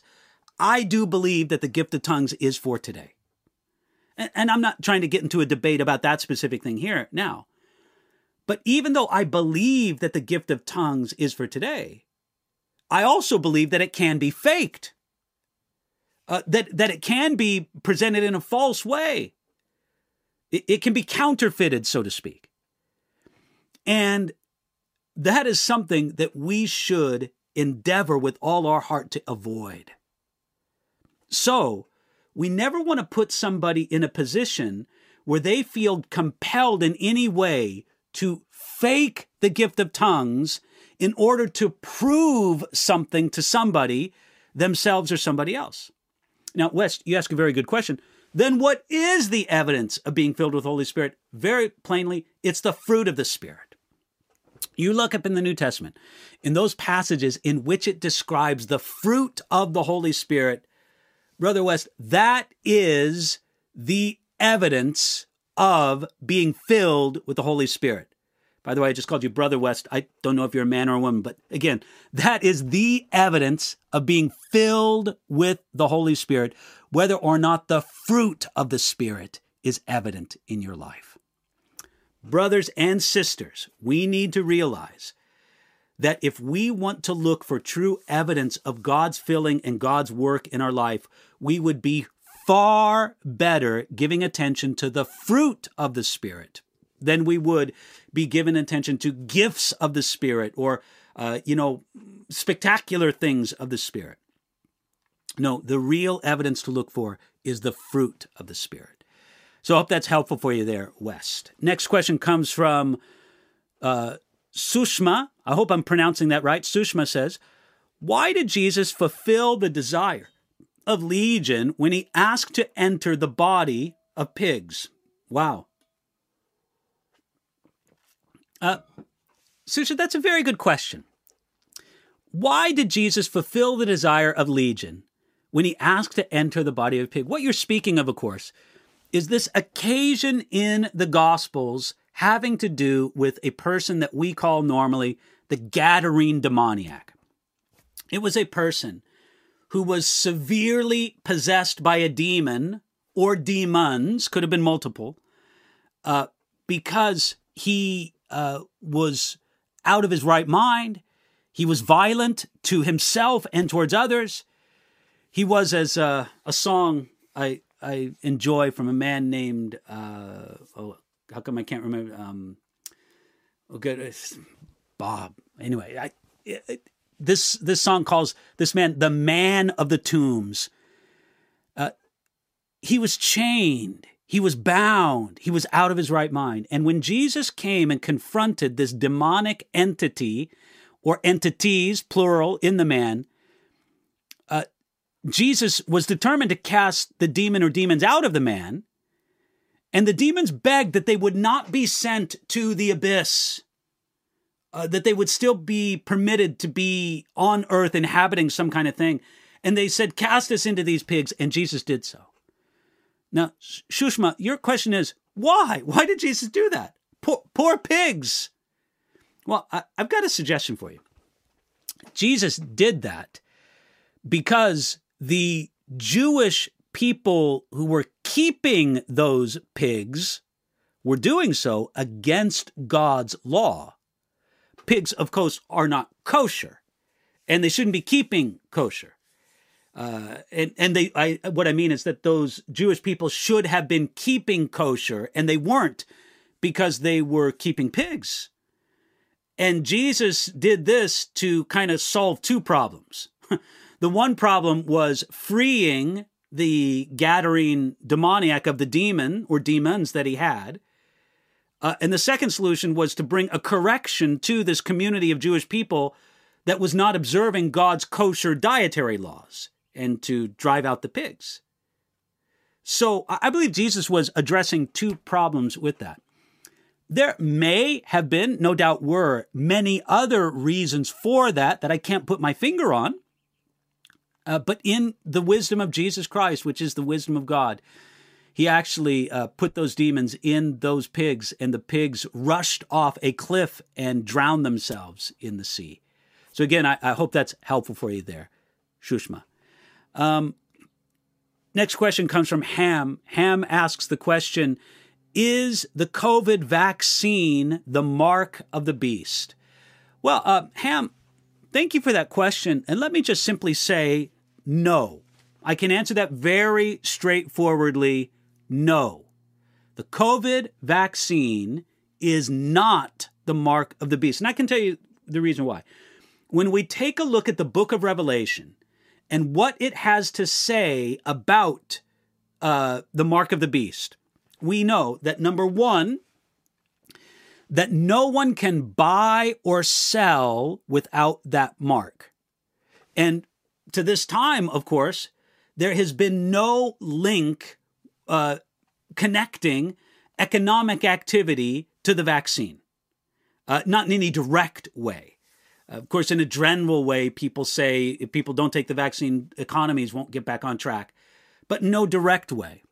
I do believe that the gift of tongues is for today. And I'm not trying to get into a debate about that specific thing here now. But even though I believe that the gift of tongues is for today, I also believe that it can be faked. uh, that that it can be presented in a false way. It, it can be counterfeited, so to speak, and that is something that we should endeavor with all our heart to avoid. So, we never want to put somebody in a position where they feel compelled in any way to fake the gift of tongues in order to prove something to somebody, themselves or somebody else. Now, West, you ask a very good question. Then what is the evidence of being filled with the Holy Spirit? Very plainly, it's the fruit of the Spirit. You look up in the New Testament, in those passages in which it describes the fruit of the Holy Spirit, Brother West, that is the evidence of being filled with the Holy Spirit. By the way, I just called you Brother West. I don't know if you're a man or a woman, but again, that is the evidence of being filled with the Holy Spirit, whether or not the fruit of the Spirit is evident in your life. Brothers and sisters, we need to realize that if we want to look for true evidence of God's filling and God's work in our life, we would be far better giving attention to the fruit of the Spirit than we would be given attention to gifts of the Spirit or, uh, you know, spectacular things of the Spirit. No, the real evidence to look for is the fruit of the Spirit. So I hope that's helpful for you there, West. Next question comes from uh, Sushma. I hope I'm pronouncing that right. Sushma says, Why did Jesus fulfill the desire of Legion when he asked to enter the body of pigs? Wow. Uh, Susha, that's a very good question. Why did Jesus fulfill the desire of Legion when he asked to enter the body of a pig? What you're speaking of, of course, is this occasion in the Gospels having to do with a person that we call normally the Gadarene demoniac. It was a person who was severely possessed by a demon or demons, could have been multiple, uh, because he uh, was out of his right mind. He was violent to himself and towards others. He was, as uh, a song I I enjoy from a man named uh, oh, how come I can't remember? Um, oh, good, Bob. Anyway, I it, this this song calls this man the man of the tombs. Uh, he was chained. He was bound. He was out of his right mind. And when Jesus came and confronted this demonic entity or entities, plural, in the man, uh, Jesus was determined to cast the demon or demons out of the man. And the demons begged that they would not be sent to the abyss, uh, that they would still be permitted to be on earth inhabiting some kind of thing. And they said, Cast us into these pigs. And Jesus did so. Now, Shushma, your question is why? Why did Jesus do that? Poor, poor pigs. Well, I, I've got a suggestion for you. Jesus did that because the Jewish people who were keeping those pigs were doing so against God's law. Pigs, of course, are not kosher, and they shouldn't be keeping kosher. Uh, and and they, I, what I mean is that those Jewish people should have been keeping kosher, and they weren't because they were keeping pigs. And Jesus did this to kind of solve two problems. the one problem was freeing the Gadarene demoniac of the demon or demons that he had. Uh, and the second solution was to bring a correction to this community of Jewish people that was not observing God's kosher dietary laws and to drive out the pigs. So I believe Jesus was addressing two problems with that. There may have been, no doubt were, many other reasons for that that I can't put my finger on. Uh, but in the wisdom of Jesus Christ, which is the wisdom of God, he actually uh, put those demons in those pigs, and the pigs rushed off a cliff and drowned themselves in the sea. So, again, I, I hope that's helpful for you there, Shushma. Um, next question comes from Ham. Ham asks the question Is the COVID vaccine the mark of the beast? Well, uh, Ham, thank you for that question. And let me just simply say no. I can answer that very straightforwardly no. The COVID vaccine is not the mark of the beast. And I can tell you the reason why. When we take a look at the book of Revelation and what it has to say about uh, the mark of the beast, we know that number one, that no one can buy or sell without that mark. And to this time, of course, there has been no link uh, connecting economic activity to the vaccine, uh, not in any direct way. Of course, in a general way, people say if people don't take the vaccine, economies won't get back on track, but no direct way.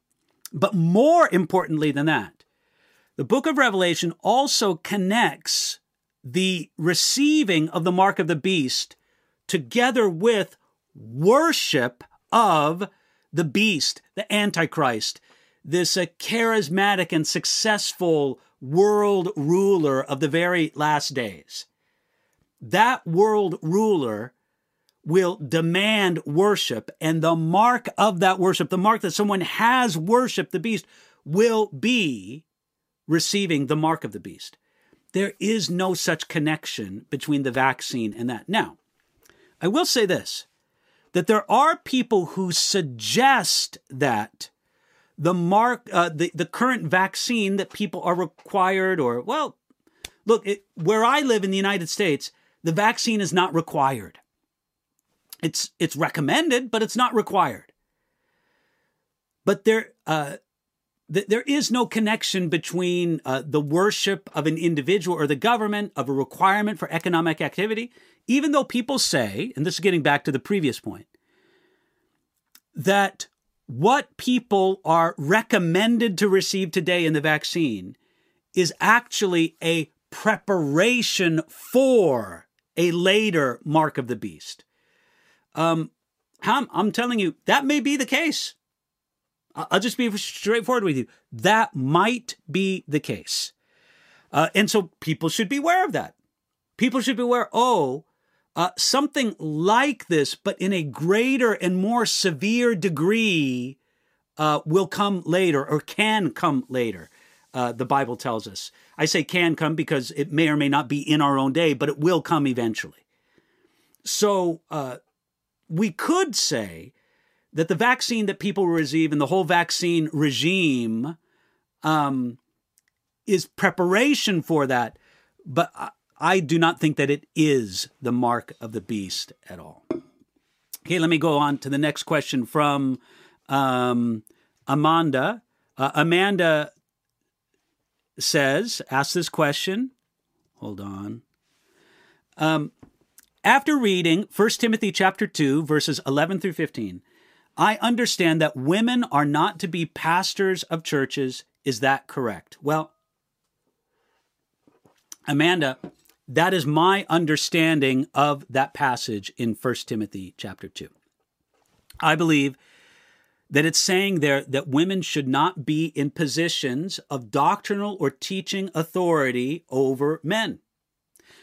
But more importantly than that, the book of Revelation also connects the receiving of the mark of the beast together with worship of the beast, the Antichrist, this uh, charismatic and successful world ruler of the very last days. That world ruler will demand worship, and the mark of that worship, the mark that someone has worshiped the beast, will be receiving the mark of the beast. There is no such connection between the vaccine and that. Now, I will say this that there are people who suggest that the mark, uh, the, the current vaccine that people are required, or, well, look, it, where I live in the United States, the vaccine is not required. It's, it's recommended, but it's not required. But there, uh, th- there is no connection between uh, the worship of an individual or the government of a requirement for economic activity even though people say, and this is getting back to the previous point, that what people are recommended to receive today in the vaccine is actually a preparation for a later mark of the beast. Um, I'm, telling you, that may be the case. I'll just be straightforward with you. That might be the case. Uh, and so people should be aware of that. People should be aware, oh, uh, something like this, but in a greater and more severe degree, uh, will come later or can come later. Uh, the Bible tells us. I say can come because it may or may not be in our own day, but it will come eventually. So uh, we could say that the vaccine that people receive and the whole vaccine regime um, is preparation for that. But I do not think that it is the mark of the beast at all. Okay, let me go on to the next question from um, Amanda. Uh, Amanda says, ask this question. Hold on. Um, after reading 1 Timothy chapter 2, verses 11 through 15, I understand that women are not to be pastors of churches. Is that correct? Well, Amanda, that is my understanding of that passage in 1 Timothy chapter 2. I believe that it's saying there that women should not be in positions of doctrinal or teaching authority over men.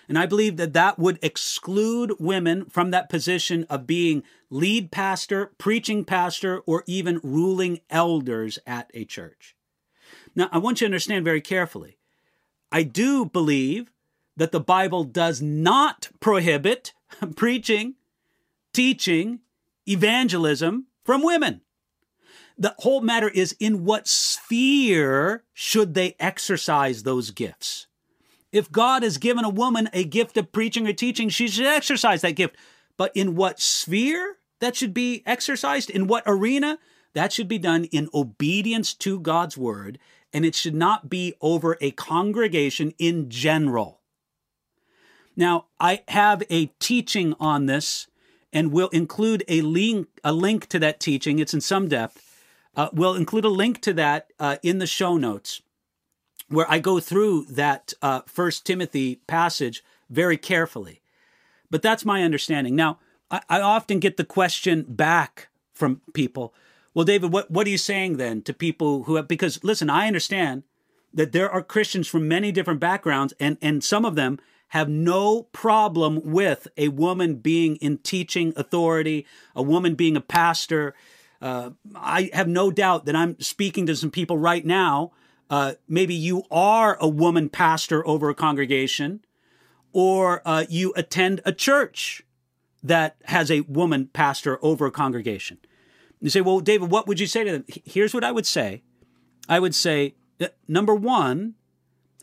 And I believe that that would exclude women from that position of being lead pastor, preaching pastor, or even ruling elders at a church. Now, I want you to understand very carefully. I do believe that the Bible does not prohibit preaching, teaching, evangelism from women. The whole matter is in what sphere should they exercise those gifts? If God has given a woman a gift of preaching or teaching, she should exercise that gift. But in what sphere that should be exercised? In what arena? That should be done in obedience to God's word, and it should not be over a congregation in general. Now, I have a teaching on this and will include a link, a link to that teaching. It's in some depth. Uh, we'll include a link to that uh, in the show notes where I go through that uh, First Timothy passage very carefully. But that's my understanding. Now, I, I often get the question back from people. Well, David, what, what are you saying then to people who have, because listen, I understand that there are Christians from many different backgrounds, and, and some of them have no problem with a woman being in teaching authority, a woman being a pastor. Uh, I have no doubt that I'm speaking to some people right now. Uh, maybe you are a woman pastor over a congregation, or uh, you attend a church that has a woman pastor over a congregation. You say, well, David, what would you say to them? Here's what I would say I would say, number one,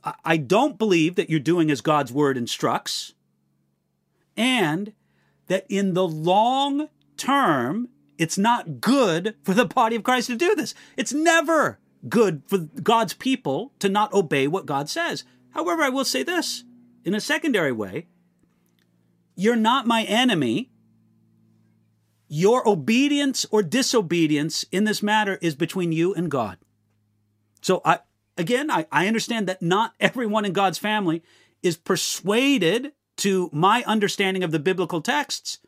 I don't believe that you're doing as God's word instructs, and that in the long term, it's not good for the body of Christ to do this. It's never good for God's people to not obey what God says. However, I will say this in a secondary way you're not my enemy. Your obedience or disobedience in this matter is between you and God. So I again I, I understand that not everyone in God's family is persuaded to my understanding of the biblical texts.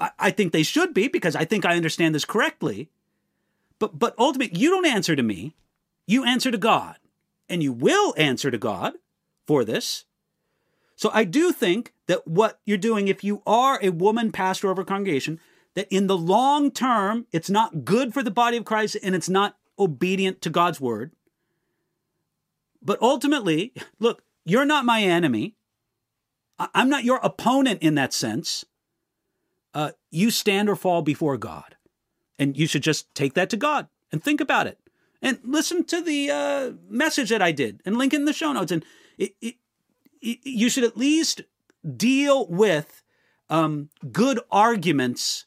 I, I think they should be because I think I understand this correctly. But but ultimately you don't answer to me. You answer to God. And you will answer to God for this. So I do think that what you're doing, if you are a woman pastor over a congregation, that in the long term, it's not good for the body of Christ and it's not obedient to God's word. But ultimately, look, you're not my enemy. I'm not your opponent in that sense. Uh, you stand or fall before God. And you should just take that to God and think about it. And listen to the uh, message that I did and link in the show notes. And it, it, it, you should at least deal with um, good arguments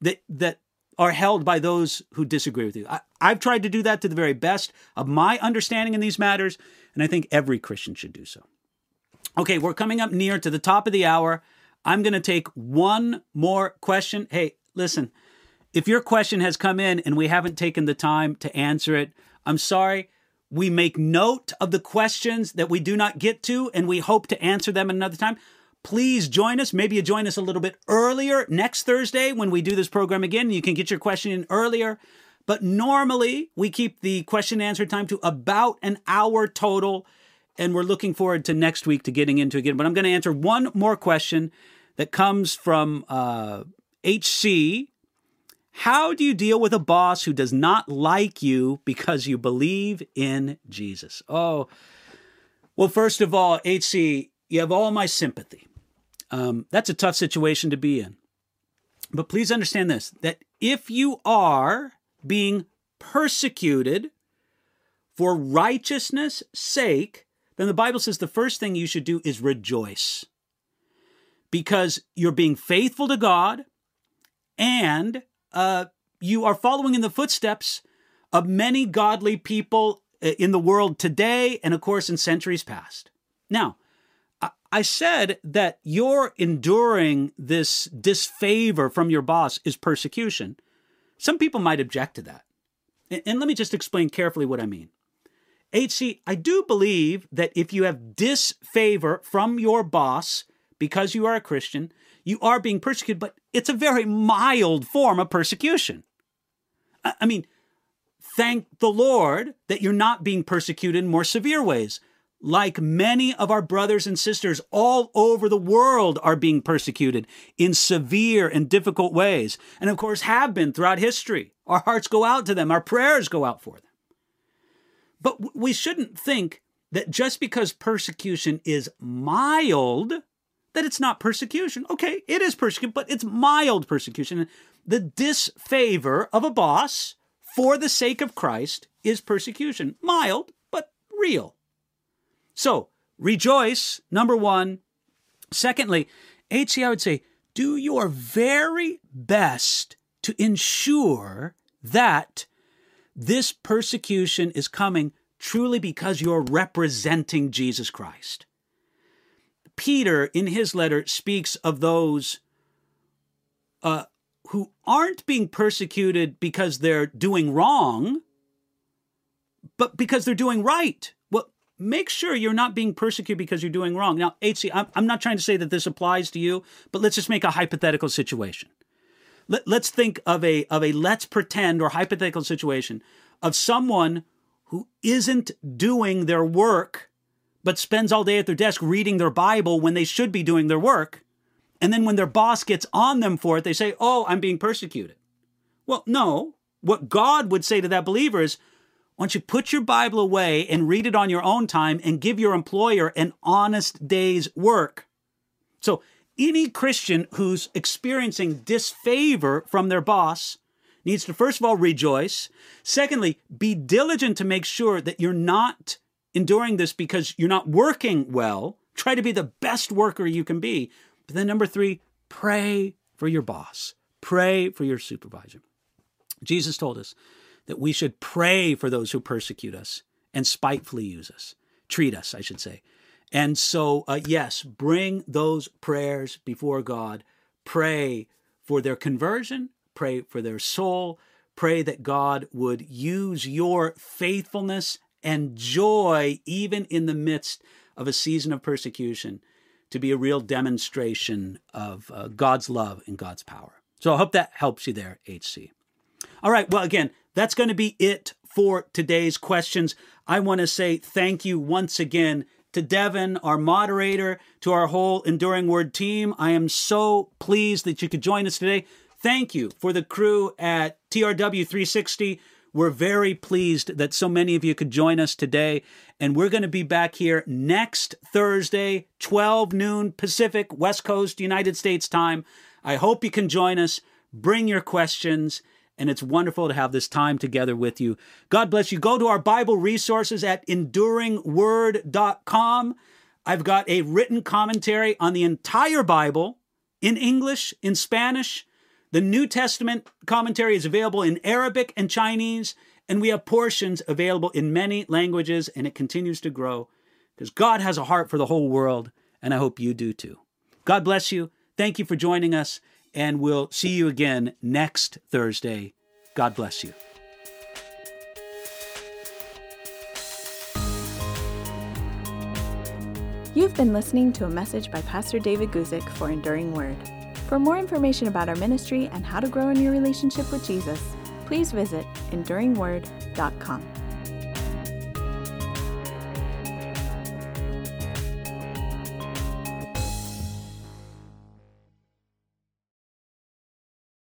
that, that are held by those who disagree with you. I, I've tried to do that to the very best of my understanding in these matters, and I think every Christian should do so. Okay, we're coming up near to the top of the hour. I'm going to take one more question. Hey, listen, if your question has come in and we haven't taken the time to answer it, I'm sorry. We make note of the questions that we do not get to, and we hope to answer them another time please join us. Maybe you join us a little bit earlier next Thursday when we do this program again. You can get your question in earlier. But normally we keep the question and answer time to about an hour total. And we're looking forward to next week to getting into again. But I'm going to answer one more question that comes from uh, HC. How do you deal with a boss who does not like you because you believe in Jesus? Oh, well, first of all, HC, you have all my sympathy. Um, that's a tough situation to be in. But please understand this that if you are being persecuted for righteousness' sake, then the Bible says the first thing you should do is rejoice. Because you're being faithful to God and uh, you are following in the footsteps of many godly people uh, in the world today and, of course, in centuries past. Now, I said that your enduring this disfavor from your boss is persecution. Some people might object to that. And let me just explain carefully what I mean. HC, I do believe that if you have disfavor from your boss because you are a Christian, you are being persecuted, but it's a very mild form of persecution. I mean, thank the Lord that you're not being persecuted in more severe ways like many of our brothers and sisters all over the world, are being persecuted in severe and difficult ways, and of course have been throughout history. Our hearts go out to them, our prayers go out for them. But we shouldn't think that just because persecution is mild, that it's not persecution. Okay, it is persecution, but it's mild persecution. The disfavor of a boss for the sake of Christ is persecution. Mild, but real. So rejoice, number one. Secondly, HC, I would say, do your very best to ensure that this persecution is coming truly because you're representing Jesus Christ. Peter, in his letter, speaks of those uh, who aren't being persecuted because they're doing wrong, but because they're doing right make sure you're not being persecuted because you're doing wrong. Now, HC, I'm, not trying to say that this applies to you, but let's just make a hypothetical situation. Let, let's think of a of a let's pretend or hypothetical situation of someone who isn't doing their work but spends all day at their desk reading their Bible when they should be doing their work. And then when their boss gets on them for it, they say, Oh, I'm being persecuted. Well, no. What God would say to that believer is, why don't you put your Bible away and read it on your own time and give your employer an honest day's work? So, any Christian who's experiencing disfavor from their boss needs to, first of all, rejoice. Secondly, be diligent to make sure that you're not enduring this because you're not working well. Try to be the best worker you can be. But then, number three, pray for your boss, pray for your supervisor. Jesus told us that we should pray for those who persecute us and spitefully use us, treat us, I should say. And so, uh, yes, bring those prayers before God. Pray for their conversion, pray for their soul, pray that God would use your faithfulness and joy, even in the midst of a season of persecution, to be a real demonstration of uh, God's love and God's power. So I hope that helps you there, HC. All right, well, again, that's going to be it for today's questions. I want to say thank you once again to Devin, our moderator, to our whole Enduring Word team. I am so pleased that you could join us today. Thank you for the crew at TRW 360. We're very pleased that so many of you could join us today. And we're going to be back here next Thursday, 12 noon Pacific, West Coast, United States time. I hope you can join us. Bring your questions and it's wonderful to have this time together with you. God bless you. Go to our Bible resources at enduringword.com. I've got a written commentary on the entire Bible in English, in Spanish. The New Testament commentary is available in Arabic and Chinese, and we have portions available in many languages, and it continues to grow because God has a heart for the whole world, and I hope you do too. God bless you. Thank you for joining us and we'll see you again next Thursday. God bless you. You've been listening to a message by Pastor David Guzik for Enduring Word. For more information about our ministry and how to grow in your relationship with Jesus, please visit enduringword.com.